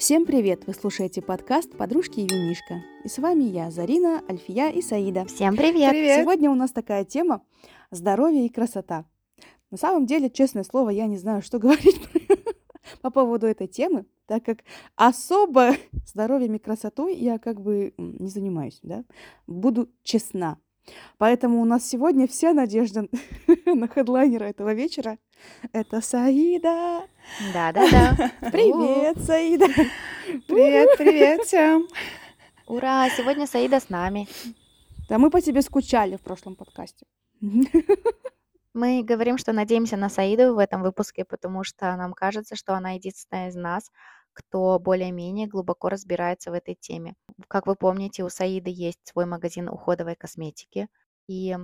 Всем привет! Вы слушаете подкаст «Подружки и винишка». И с вами я, Зарина, Альфия и Саида. Всем привет! Привет! Сегодня у нас такая тема «Здоровье и красота». На самом деле, честное слово, я не знаю, что говорить по поводу этой темы, так как особо здоровьем и красотой я как бы не занимаюсь, да? Буду честна. Поэтому у нас сегодня вся надежда на хедлайнера этого вечера. Это Саида. Да-да-да. Привет, Саида. Привет, привет всем. Ура, сегодня Саида с нами. Да, мы по тебе скучали в прошлом подкасте. Мы говорим, что надеемся на Саиду в этом выпуске, потому что нам кажется, что она единственная из нас, кто более-менее глубоко разбирается в этой теме. Как вы помните, у Саиды есть свой магазин уходовой косметики, и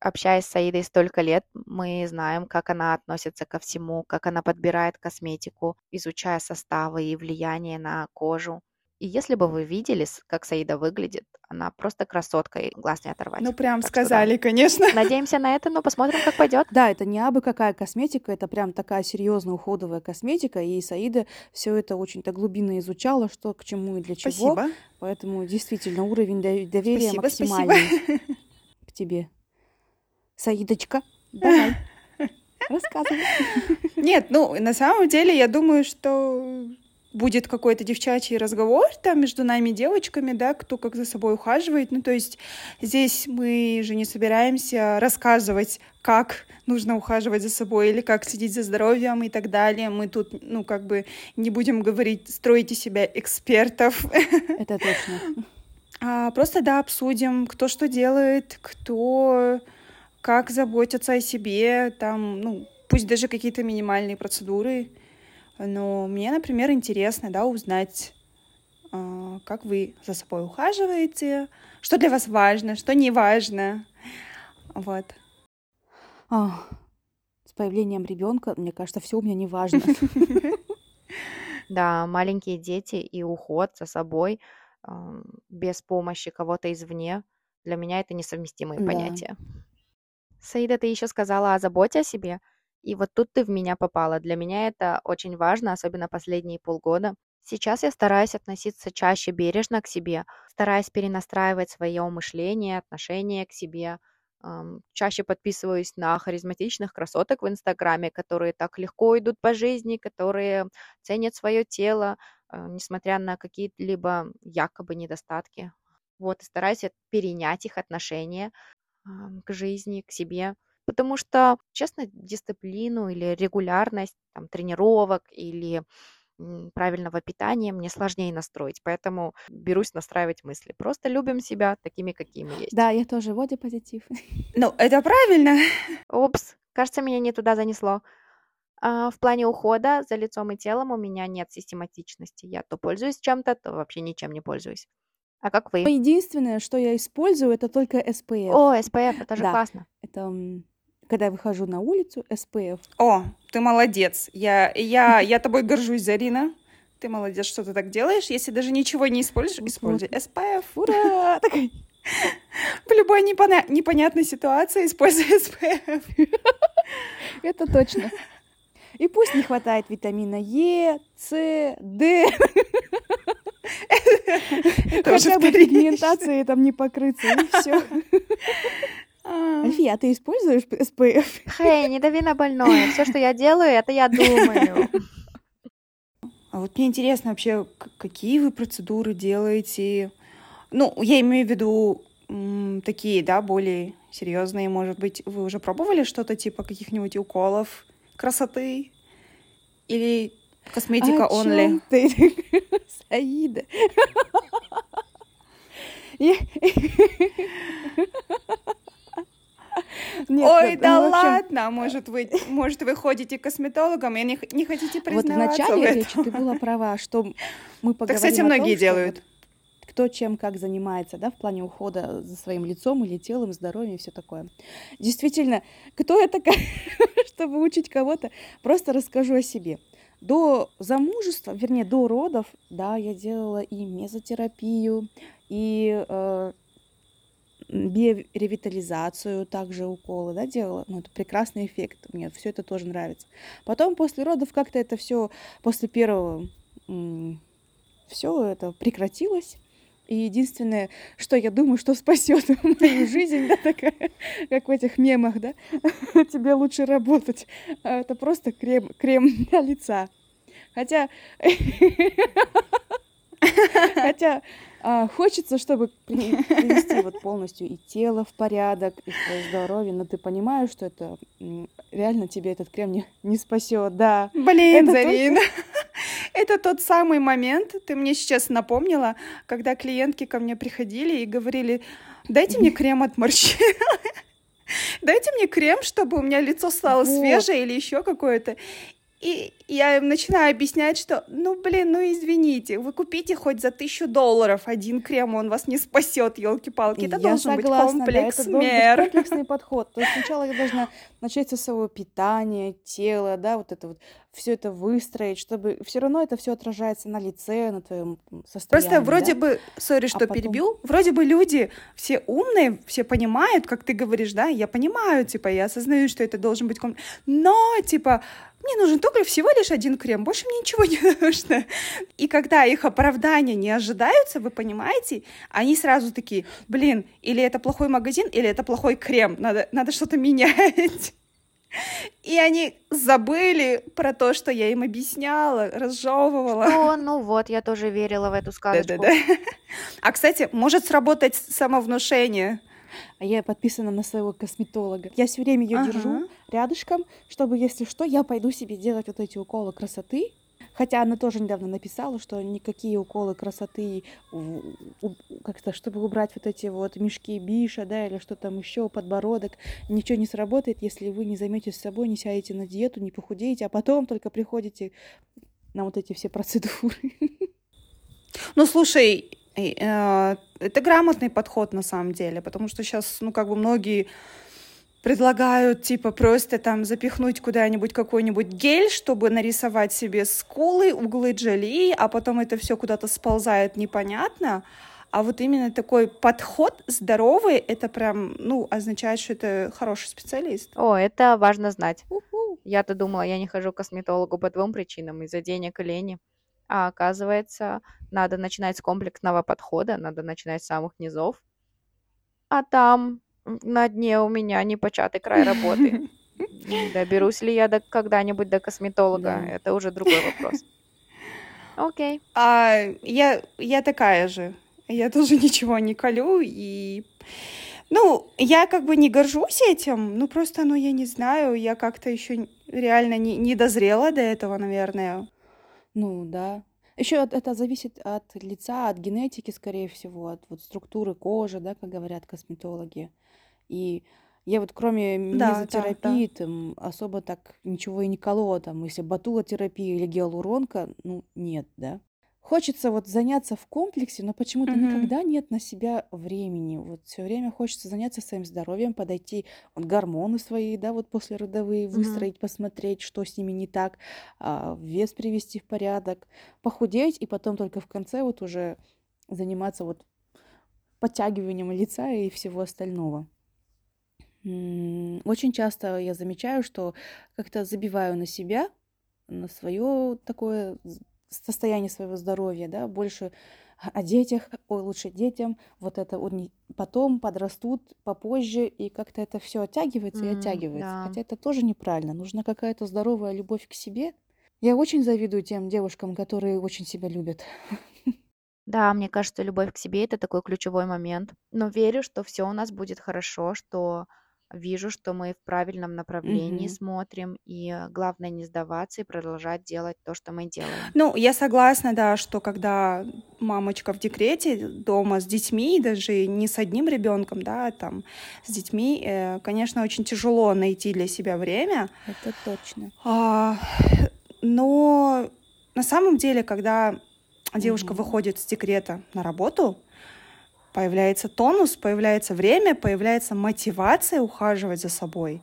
общаясь с Саидой столько лет, мы знаем, как она относится ко всему, как она подбирает косметику, изучая составы и влияние на кожу. И если бы вы видели, как Саида выглядит, она просто красотка, и глаз не оторвать. Ну, прям так сказали, что, да. конечно. Надеемся на это, но посмотрим, как пойдет. Да, это не абы какая косметика, это прям такая серьезная уходовая косметика, и Саида все это очень-то глубинно изучала, что к чему и для чего. Спасибо. Поэтому действительно уровень доверия спасибо, максимальный спасибо. к тебе. Саидочка, давай. Рассказывай. Нет, ну, на самом деле, я думаю, что будет какой-то девчачий разговор там между нами девочками, да, кто как за собой ухаживает. Ну, то есть здесь мы же не собираемся рассказывать, как нужно ухаживать за собой или как следить за здоровьем и так далее. Мы тут, ну, как бы не будем говорить, строите себя экспертов. Это точно. А, просто, да, обсудим, кто что делает, кто как заботится о себе, там, ну, пусть даже какие-то минимальные процедуры, но мне, например, интересно, да, узнать, а, как вы за собой ухаживаете, что для вас важно, что не важно. Вот. А, с появлением ребенка, мне кажется, все у меня не важно. Да, маленькие дети и уход за собой без помощи кого-то извне, для меня это несовместимые понятия. Саида, ты еще сказала о заботе о себе. И вот тут ты в меня попала. Для меня это очень важно, особенно последние полгода. Сейчас я стараюсь относиться чаще бережно к себе, стараюсь перенастраивать свое мышление, отношение к себе. Чаще подписываюсь на харизматичных красоток в Инстаграме, которые так легко идут по жизни, которые ценят свое тело, э, несмотря на какие-либо якобы недостатки. Вот, и стараюсь перенять их отношение к жизни, к себе потому что, честно, дисциплину или регулярность там, тренировок или правильного питания мне сложнее настроить, поэтому берусь настраивать мысли. Просто любим себя такими, какими есть. Да, я тоже воде позитив. Ну, это правильно. Опс, кажется, меня не туда занесло. А, в плане ухода за лицом и телом у меня нет систематичности. Я то пользуюсь чем-то, то вообще ничем не пользуюсь. А как вы? Единственное, что я использую, это только SPF. О, SPF, это же да. классно. Это когда я выхожу на улицу, SPF. О, ты молодец. Я, я, я тобой горжусь, Зарина. Ты молодец, что ты так делаешь. Если даже ничего не используешь, используй SPF. Ура! В любой непоня- непонятной ситуации используй SPF. Это точно. И пусть не хватает витамина Е, С, Д. Хотя бы пигментацией там не покрыться, и все. Альфия, а ты используешь SPF? Хей, не дави на больное. Все, что я делаю, это я думаю. А вот мне интересно вообще, какие вы процедуры делаете? Ну, я имею в виду такие, да, более серьезные, может быть, вы уже пробовали что-то типа каких-нибудь уколов красоты? Или косметика О only? Ты? Саида. Нет, Ой, да ну, ладно, может вы, может вы ходите к косметологам и не, не хотите признаваться Вот в начале в речи ты была права, что мы поговорим Так, кстати, многие том, делают. Вот кто чем как занимается, да, в плане ухода за своим лицом или телом, здоровьем и все такое. Действительно, кто я такая, чтобы учить кого-то? Просто расскажу о себе. До замужества, вернее, до родов, да, я делала и мезотерапию, и э, биоревитализацию, также уколы, да, делала. Ну, это прекрасный эффект. Мне все это тоже нравится. Потом после родов как-то это все после первого все это прекратилось. И единственное, что я думаю, что спасет мою жизнь, да, такая, как в этих мемах, да, тебе лучше работать. А это просто крем, крем для лица. Хотя, хотя а, хочется, чтобы привести вот полностью и тело в порядок, и свое здоровье, но ты понимаешь, что это реально тебе этот крем не, не спасет, да. Блин, это Зарина. Только... Это тот самый момент, ты мне сейчас напомнила, когда клиентки ко мне приходили и говорили, дайте мне крем от морщин. Дайте мне крем, чтобы у меня лицо стало вот. свежее или еще какое-то. И я им начинаю объяснять, что, ну, блин, ну, извините, вы купите хоть за тысячу долларов один крем, он вас не спасет, елки-палки. Это я должен согласна, быть комплекс да, это мер. Быть комплексный подход. То есть сначала я должна начать со своего питания, тела, да, вот это вот, все это выстроить, чтобы все равно это все отражается на лице, на твоем состоянии. Просто вроде да? бы, сори, а что а потом... перебил, вроде бы люди все умные, все понимают, как ты говоришь, да, я понимаю, типа, я осознаю, что это должен быть комплекс, но, типа, мне нужен только всего лишь один крем, больше мне ничего не нужно. И когда их оправдания не ожидаются, вы понимаете, они сразу такие, блин, или это плохой магазин, или это плохой крем, надо, надо что-то менять. И они забыли про то, что я им объясняла, разжевывала. О, ну вот, я тоже верила в эту сказочку. Да-да-да. А, кстати, может сработать самовнушение. А я подписана на своего косметолога. Я все время ее ага. держу рядышком, чтобы, если что, я пойду себе делать вот эти уколы красоты. Хотя она тоже недавно написала, что никакие уколы красоты, как-то, чтобы убрать вот эти вот мешки биша, да, или что там еще, подбородок, ничего не сработает, если вы не займетесь собой, не сядете на диету, не похудеете, а потом только приходите на вот эти все процедуры. Ну, слушай, э, это грамотный подход на самом деле, потому что сейчас, ну, как бы многие предлагают, типа, просто там запихнуть куда-нибудь какой-нибудь гель, чтобы нарисовать себе скулы, углы джоли, а потом это все куда-то сползает непонятно. А вот именно такой подход здоровый, это прям, ну, означает, что это хороший специалист. О, это важно знать. Я-то думала, я не хожу к косметологу по двум причинам, из-за денег и лени. А оказывается, надо начинать с комплексного подхода, надо начинать с самых низов. А там на дне у меня непочатый край работы. Доберусь ли я до, когда-нибудь до косметолога, да. это уже другой вопрос. Окей. А, я, я такая же. Я тоже ничего не колю и... Ну, я как бы не горжусь этим, ну просто, ну, я не знаю, я как-то еще реально не, не дозрела до этого, наверное. Ну, да. Еще это зависит от лица, от генетики, скорее всего, от вот структуры кожи, да, как говорят косметологи. И я вот кроме Да, мезотерапии да. там особо так ничего и не колола, там, если батулотерапия или гиалуронка, ну, нет, да. Хочется вот заняться в комплексе, но почему-то Мгм. никогда нет на себя времени. Вот все время хочется заняться своим здоровьем, подойти, вот гормоны свои, да, вот после родовые Мгм. выстроить, посмотреть, что с ними не так, а, вес привести в порядок, похудеть, и потом только в конце вот уже заниматься вот подтягиванием лица и всего остального. Очень часто я замечаю, что как-то забиваю на себя, на свое такое состояние своего здоровья, да, больше о детях, ой, лучше детям, вот это потом подрастут попозже, и как-то это все оттягивается и оттягивается. да. Хотя это тоже неправильно. Нужна какая-то здоровая любовь к себе. Я очень завидую тем девушкам, которые очень себя любят. Да, мне кажется, любовь к себе это такой ключевой момент. Но верю, что все у нас будет хорошо, что вижу, что мы в правильном направлении Мгм. смотрим, и главное не сдаваться и продолжать делать то, что мы делаем. Ну, я согласна, да, что когда мамочка в декрете дома с детьми, даже не с одним ребенком, да, а там с детьми, э, конечно, очень тяжело найти для себя время. Это точно. А, но на самом деле, когда девушка Мгм. выходит с декрета на работу, появляется тонус, появляется время, появляется мотивация ухаживать за собой,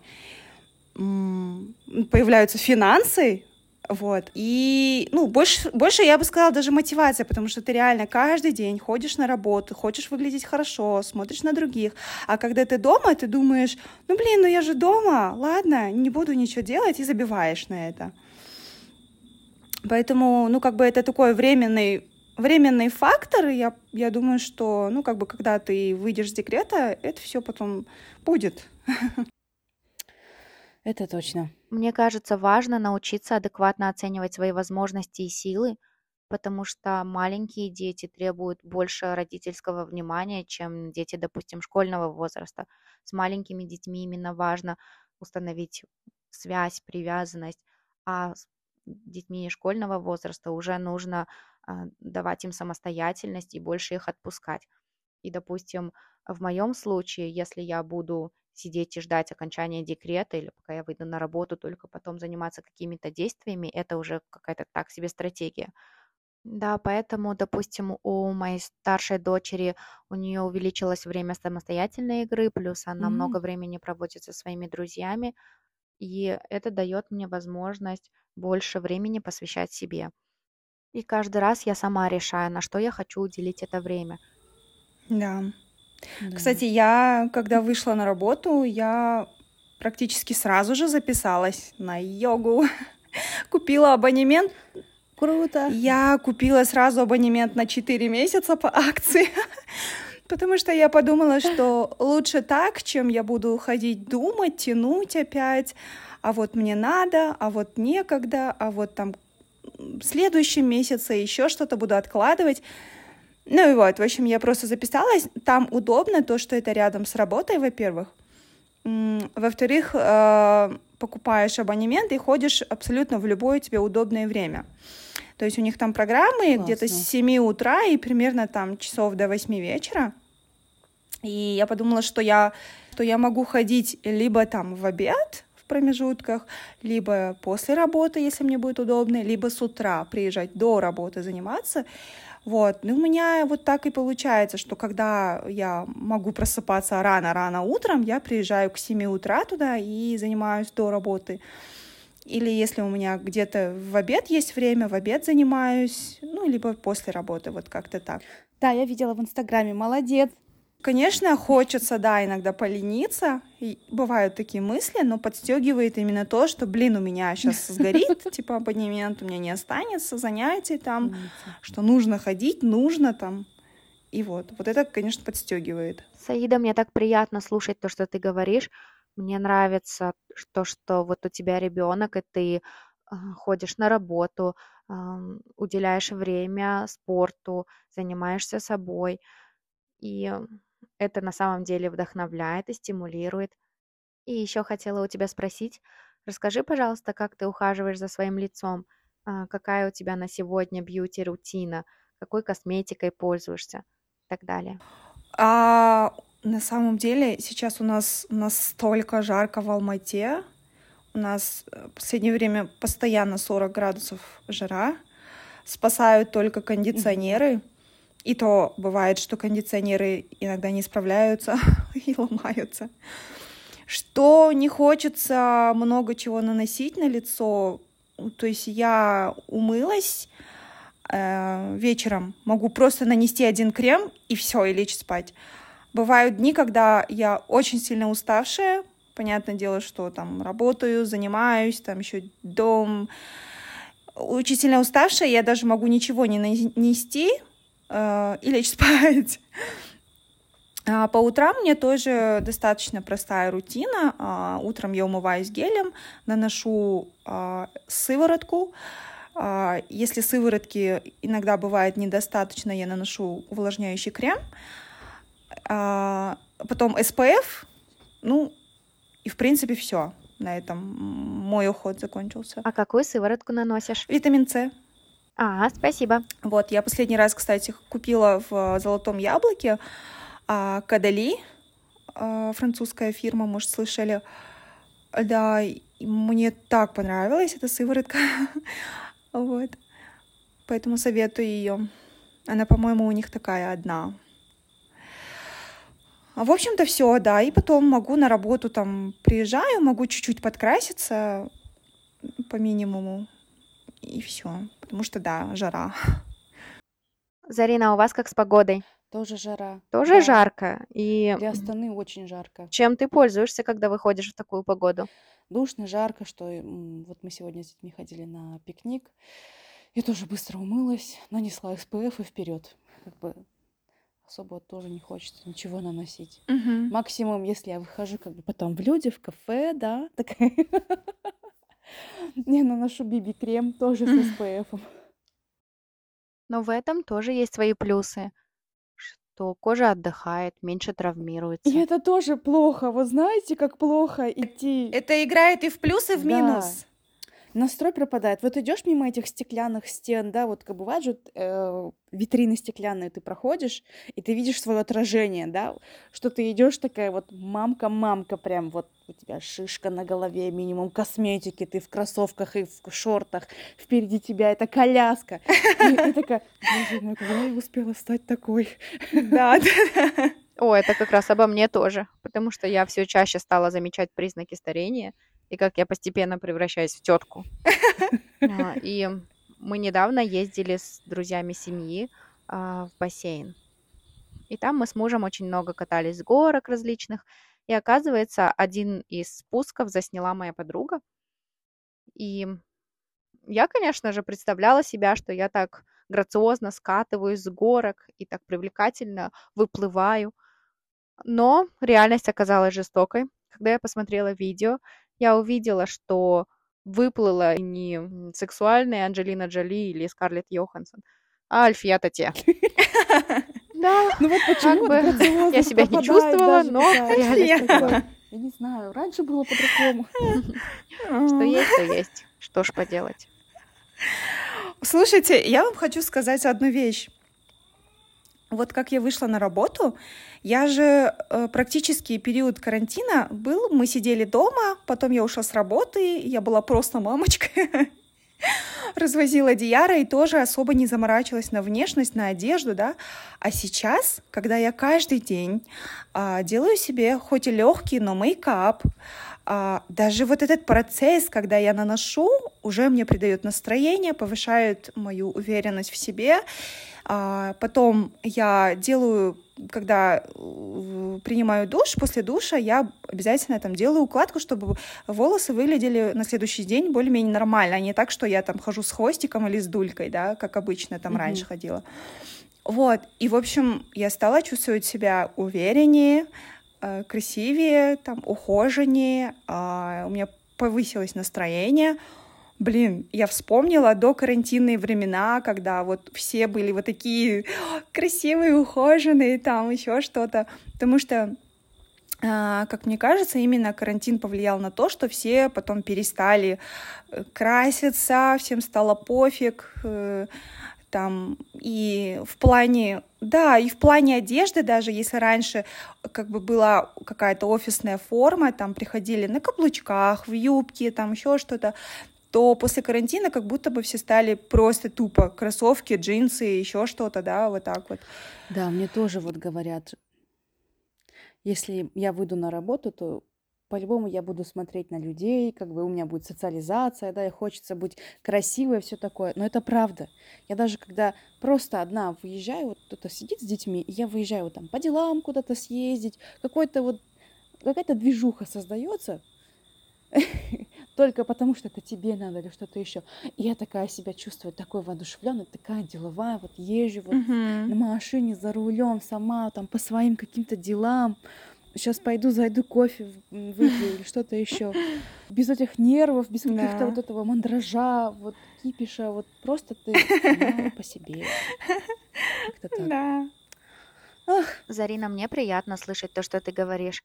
появляются финансы, вот. И, ну, больше, больше я бы сказала даже мотивация, потому что ты реально каждый день ходишь на работу, хочешь выглядеть хорошо, смотришь на других. А когда ты дома, ты думаешь, ну, блин, ну я же дома, ладно, не буду ничего делать, и забиваешь на это. Поэтому, ну, как бы это такой временный временный фактор. Я, я думаю, что, ну, как бы, когда ты выйдешь с декрета, это все потом будет. Это точно. Мне кажется, важно научиться адекватно оценивать свои возможности и силы, потому что маленькие дети требуют больше родительского внимания, чем дети, допустим, школьного возраста. С маленькими детьми именно важно установить связь, привязанность, а с детьми школьного возраста уже нужно давать им самостоятельность и больше их отпускать. И, допустим, в моем случае, если я буду сидеть и ждать окончания декрета или пока я выйду на работу, только потом заниматься какими-то действиями, это уже какая-то так себе стратегия. Да, поэтому, допустим, у моей старшей дочери у нее увеличилось время самостоятельной игры, плюс она М. много времени проводит со своими друзьями, и это дает мне возможность больше времени посвящать себе. И каждый раз я сама решаю, на что я хочу уделить это время. Да. Да. Кстати, я, когда вышла на работу, я практически сразу же записалась на йогу. Купила абонемент. Круто. Я купила сразу абонемент на 4 месяца по акции. Потому что я подумала, что лучше так, чем я буду ходить думать, тянуть опять. А вот мне надо, а вот некогда, а вот там следующем месяце еще что-то буду откладывать. Ну и вот, в общем, я просто записалась. Там удобно то, что это рядом с работой, во-первых. Во-вторых, э, покупаешь абонемент и ходишь абсолютно в любое тебе удобное время. То есть у них там программы где-то с Классно. 7 утра и примерно там часов до 8 вечера. И я подумала, что я, что я могу ходить либо там в обед промежутках, либо после работы, если мне будет удобно, либо с утра приезжать до работы заниматься. Вот. Ну, у меня вот так и получается, что когда я могу просыпаться рано-рано утром, я приезжаю к 7 утра туда и занимаюсь до работы. Или если у меня где-то в обед есть время, в обед занимаюсь, ну, либо после работы, вот как-то так. Да, я видела в Инстаграме. Молодец. Конечно, хочется, да, иногда полениться. И бывают такие мысли, но подстегивает именно то, что, блин, у меня сейчас сгорит, типа, абонемент, у меня не останется занятий там, что нужно ходить, нужно там. И вот, вот это, конечно, подстегивает. Саида, мне так приятно слушать то, что ты говоришь. Мне нравится то, что вот у тебя ребенок, и ты а, ходишь на работу, уделяешь время спорту, занимаешься собой. И это на самом деле вдохновляет и стимулирует. И еще хотела у тебя спросить, расскажи, пожалуйста, как ты ухаживаешь за своим лицом, А, какая у тебя на сегодня бьюти-рутина, какой косметикой пользуешься и так далее. А на самом деле сейчас у нас настолько жарко в Алмате. У нас э, в последнее время постоянно 40 градусов жара. Спасают только кондиционеры. И то бывает, что кондиционеры иногда не справляются и ломаются. Что не хочется много чего наносить на лицо. То есть я умылась э, вечером, могу просто нанести один крем и все, и лечь спать. Бывают дни, когда я очень сильно уставшая. Понятное дело, что там работаю, занимаюсь, там еще дом. Очень сильно уставшая, я даже могу ничего не нанести и лечь спать. А по утрам мне тоже достаточно простая рутина. А, утром я умываюсь гелем, наношу а, сыворотку. Если сыворотки иногда бывает недостаточно, я наношу увлажняющий крем. Потом SPF. Ну, и в принципе все. На этом мой уход закончился. А какую сыворотку наносишь? Витамин С. А, спасибо. Вот, я последний раз, кстати, купила в Золотом Яблоке а, Кадали, а, французская фирма, может, слышали. Да, мне так понравилась эта сыворотка. вот. Поэтому советую ее. Она, по-моему, у них такая одна. А, В общем-то, все, да. И потом могу на работу там приезжаю, могу чуть-чуть подкраситься по минимуму. И все. Потому что, да, жара. Зарина, а у вас как с погодой? Тоже жара. Тоже Да. жарко? И Для Астаны очень жарко. чем ты пользуешься, когда выходишь в такую погоду? Душно, жарко, что вот мы сегодня с детьми ходили на пикник. Я тоже быстро умылась, нанесла SPF и вперед. Как бы особо тоже не хочется ничего наносить. Мгм. Максимум, если я выхожу как бы потом в люди, в кафе, да, такая. Не, наношу BB-крем тоже с. SPF. Но в этом тоже есть свои плюсы, что кожа отдыхает, меньше И травмируется. это тоже плохо. Вот знаете, как плохо идти. Это играет и в плюс, и в Да. минус. Настрой пропадает. Вот идешь мимо этих стеклянных стен, да, вот как бывает же э, витрины стеклянные, ты проходишь, и ты видишь свое отражение, да, что ты идешь такая вот мамка-мамка, прям вот у тебя шишка на голове, минимум косметики, ты в кроссовках и в шортах, впереди тебя это коляска. И, такая, боже мой, я успела стать такой? Да, да. О, это как раз обо мне тоже, потому что я все чаще стала замечать признаки старения и как я постепенно превращаюсь в тетку. А, И мы недавно ездили с друзьями семьи а, в бассейн. И там мы с мужем очень много катались с горок различных. И оказывается, один из спусков засняла моя подруга. И я, конечно же, представляла себя, что я так грациозно скатываюсь с горок и так привлекательно выплываю. Но реальность оказалась жестокой. Когда я посмотрела видео, я увидела, что выплыла не сексуальная Анджелина Джоли или Скарлетт Йоханссон, а Альфия Те. Да, Ну вот почему бы я себя не чувствовала, даже но. Я не знаю, раньше было по-другому. Что есть, то есть. Что ж поделать. Слушайте, я вам хочу сказать одну вещь. Вот как я вышла на работу, я же э, практически период карантина был, мы сидели дома, потом я ушла с работы, я была просто мамочкой, развозила Диара и тоже особо не заморачивалась на внешность, на одежду, да. А сейчас, когда я каждый день а, делаю себе хоть и легкий, но мейкап, а, даже вот этот процесс, когда я наношу, уже мне придает настроение, повышает мою уверенность в себе. А, потом я делаю, когда э, принимаю душ, после душа я обязательно там делаю укладку, чтобы волосы выглядели на следующий день более-менее нормально, а не так, что я там хожу с хвостиком или с дулькой, да, как обычно там Мгм. раньше ходила. Вот, и, в общем, я стала чувствовать себя увереннее, э, красивее, там, ухоженнее, а, у меня повысилось настроение. Блин, я вспомнила до карантинные времена, когда вот все были вот такие красивые, ухоженные, там еще что-то. Потому что, а, как мне кажется, именно карантин повлиял на то, что все потом перестали э, краситься, всем стало пофиг, э, там, и в плане, да, и в плане одежды даже, если раньше как бы была какая-то офисная форма, там приходили на каблучках, в юбке, там еще что-то, то после карантина как будто бы все стали просто тупо кроссовки, джинсы, еще что-то, да, вот так вот. Да, мне тоже вот говорят, если я выйду на работу, то по-любому я буду смотреть на людей, как бы у меня будет социализация, да, и хочется быть красивой все такое. Но это правда. Я даже когда просто одна выезжаю, вот кто-то сидит с детьми, и я выезжаю вот там по делам куда-то съездить, какой-то вот какая-то движуха создается, только потому что это тебе надо или что-то еще. И я такая себя чувствую, такой воодушевленной, такая деловая, вот езжу вот на машине за рулем сама там по своим каким-то делам. Сейчас пойду, зайду кофе выпью или что-то еще. Без этих нервов, без каких-то Да. вот этого мандража, вот кипиша, вот просто ты по себе. Как-то так. Да. Зарина, мне приятно слышать то, что ты говоришь.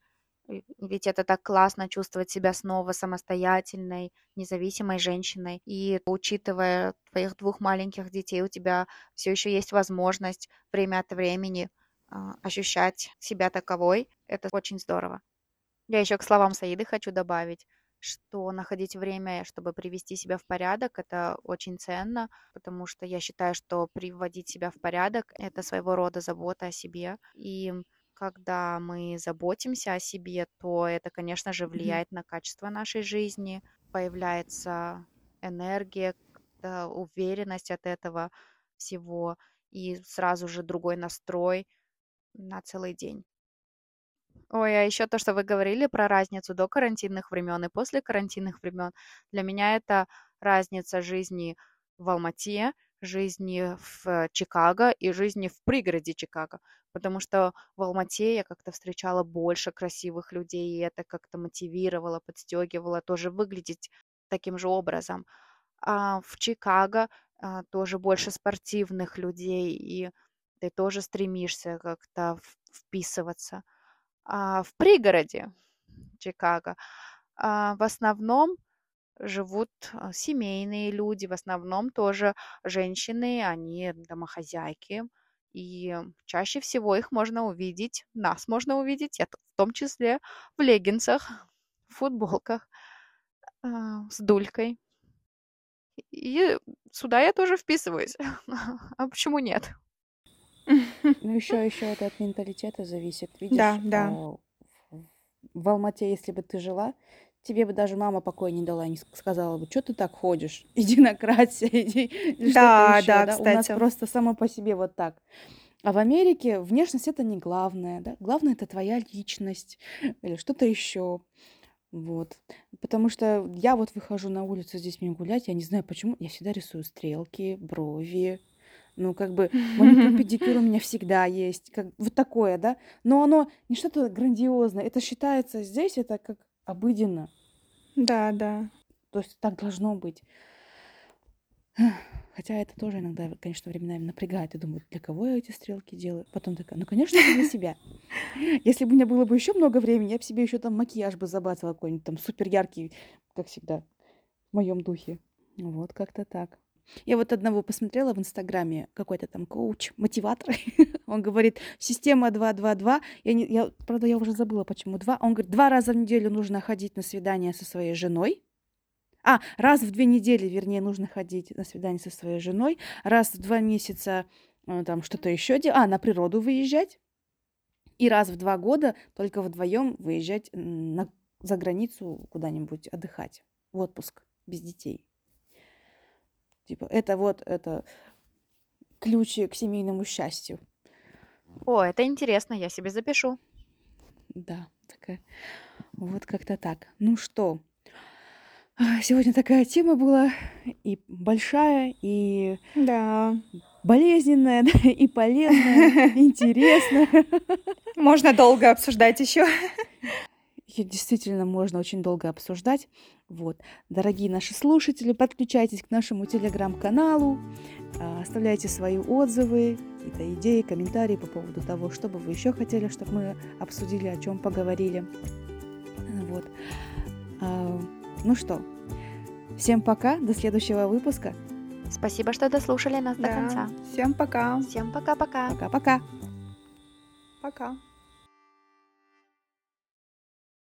Ведь это так классно чувствовать себя снова самостоятельной, независимой женщиной. И учитывая твоих двух маленьких детей, у тебя все еще есть возможность время от времени ощущать себя таковой. Это очень здорово. Я еще к словам Саиды хочу добавить, что находить время, чтобы привести себя в порядок, это очень ценно, потому что я считаю, что приводить себя в порядок — это своего рода забота о себе. И когда мы заботимся о себе, то это, конечно же, влияет на качество нашей жизни, появляется энергия, уверенность от этого всего и сразу же другой настрой на целый день. Ой, а еще то, что вы говорили про разницу до карантинных времен и после карантинных времен, для меня это разница жизни в Алмате жизни в Чикаго и жизни в пригороде Чикаго, потому что в Алмате я как-то встречала больше красивых людей, и это как-то мотивировало, подстегивало тоже выглядеть таким же образом. А в Чикаго а, тоже больше спортивных людей, и ты тоже стремишься как-то вписываться. А в пригороде Чикаго а, в основном живут а, семейные люди, в основном тоже женщины, они домохозяйки. И чаще всего их можно увидеть, нас можно увидеть, в том числе в леггинсах, в футболках а, с дулькой. И сюда я тоже вписываюсь. А почему нет? Ну, еще, еще это от менталитета зависит. Видишь, Да, да. а, в Алмате, если бы ты жила, тебе бы даже мама покоя не дала, не сказала бы, что ты так ходишь, иди на красься, иди, или Да, еще, да, да? У нас кстати. просто само по себе вот так. А в Америке внешность это не главное, да? Главное это твоя личность или что-то еще. Вот. Потому что я вот выхожу на улицу здесь мне гулять, я не знаю почему, я всегда рисую стрелки, брови, ну, как бы маникюр, педикюр у меня всегда есть, как вот такое, да. Но оно не что-то грандиозное, это считается здесь, это как обыденно. Да, да. То есть так должно быть. Хотя это тоже иногда, конечно, временами напрягает. Я думаю, для кого я эти стрелки делаю? Потом такая, ну, конечно, для себя. Если бы у меня было бы еще много времени, я бы себе еще там макияж бы забацала какой-нибудь там супер яркий, как всегда, в моем духе. Вот как-то так. Я вот одного посмотрела в Инстаграме, какой-то там коуч, мотиватор. Он говорит, система 2-2-2. Я, не, я, правда, я уже забыла, почему 2. Он говорит, два раза в неделю нужно ходить на свидание со своей женой. А, раз в две недели, вернее, нужно ходить на свидание со своей женой. Раз в два месяца э, там что-то еще делать. А, на природу выезжать. И раз в два года только вдвоем выезжать на, за границу куда-нибудь отдыхать. В отпуск без детей. Типа, это вот, это ключи к семейному счастью. О, это интересно, я себе запишу. Да, такая. Вот как-то так. Ну что, сегодня такая тема была и большая, и Да. болезненная, да, и полезная, интересная. Можно долго обсуждать еще. Ее действительно можно очень долго обсуждать. Вот. Дорогие наши слушатели, подключайтесь к нашему телеграм-каналу, а, оставляйте свои отзывы, какие-то идеи, комментарии по поводу того, что бы вы еще хотели, чтобы мы обсудили, о чем поговорили. Вот. А, ну что, всем пока, до следующего выпуска. Спасибо, что дослушали нас до Да. конца. Всем пока. Всем пока-пока. Пока-пока. Пока.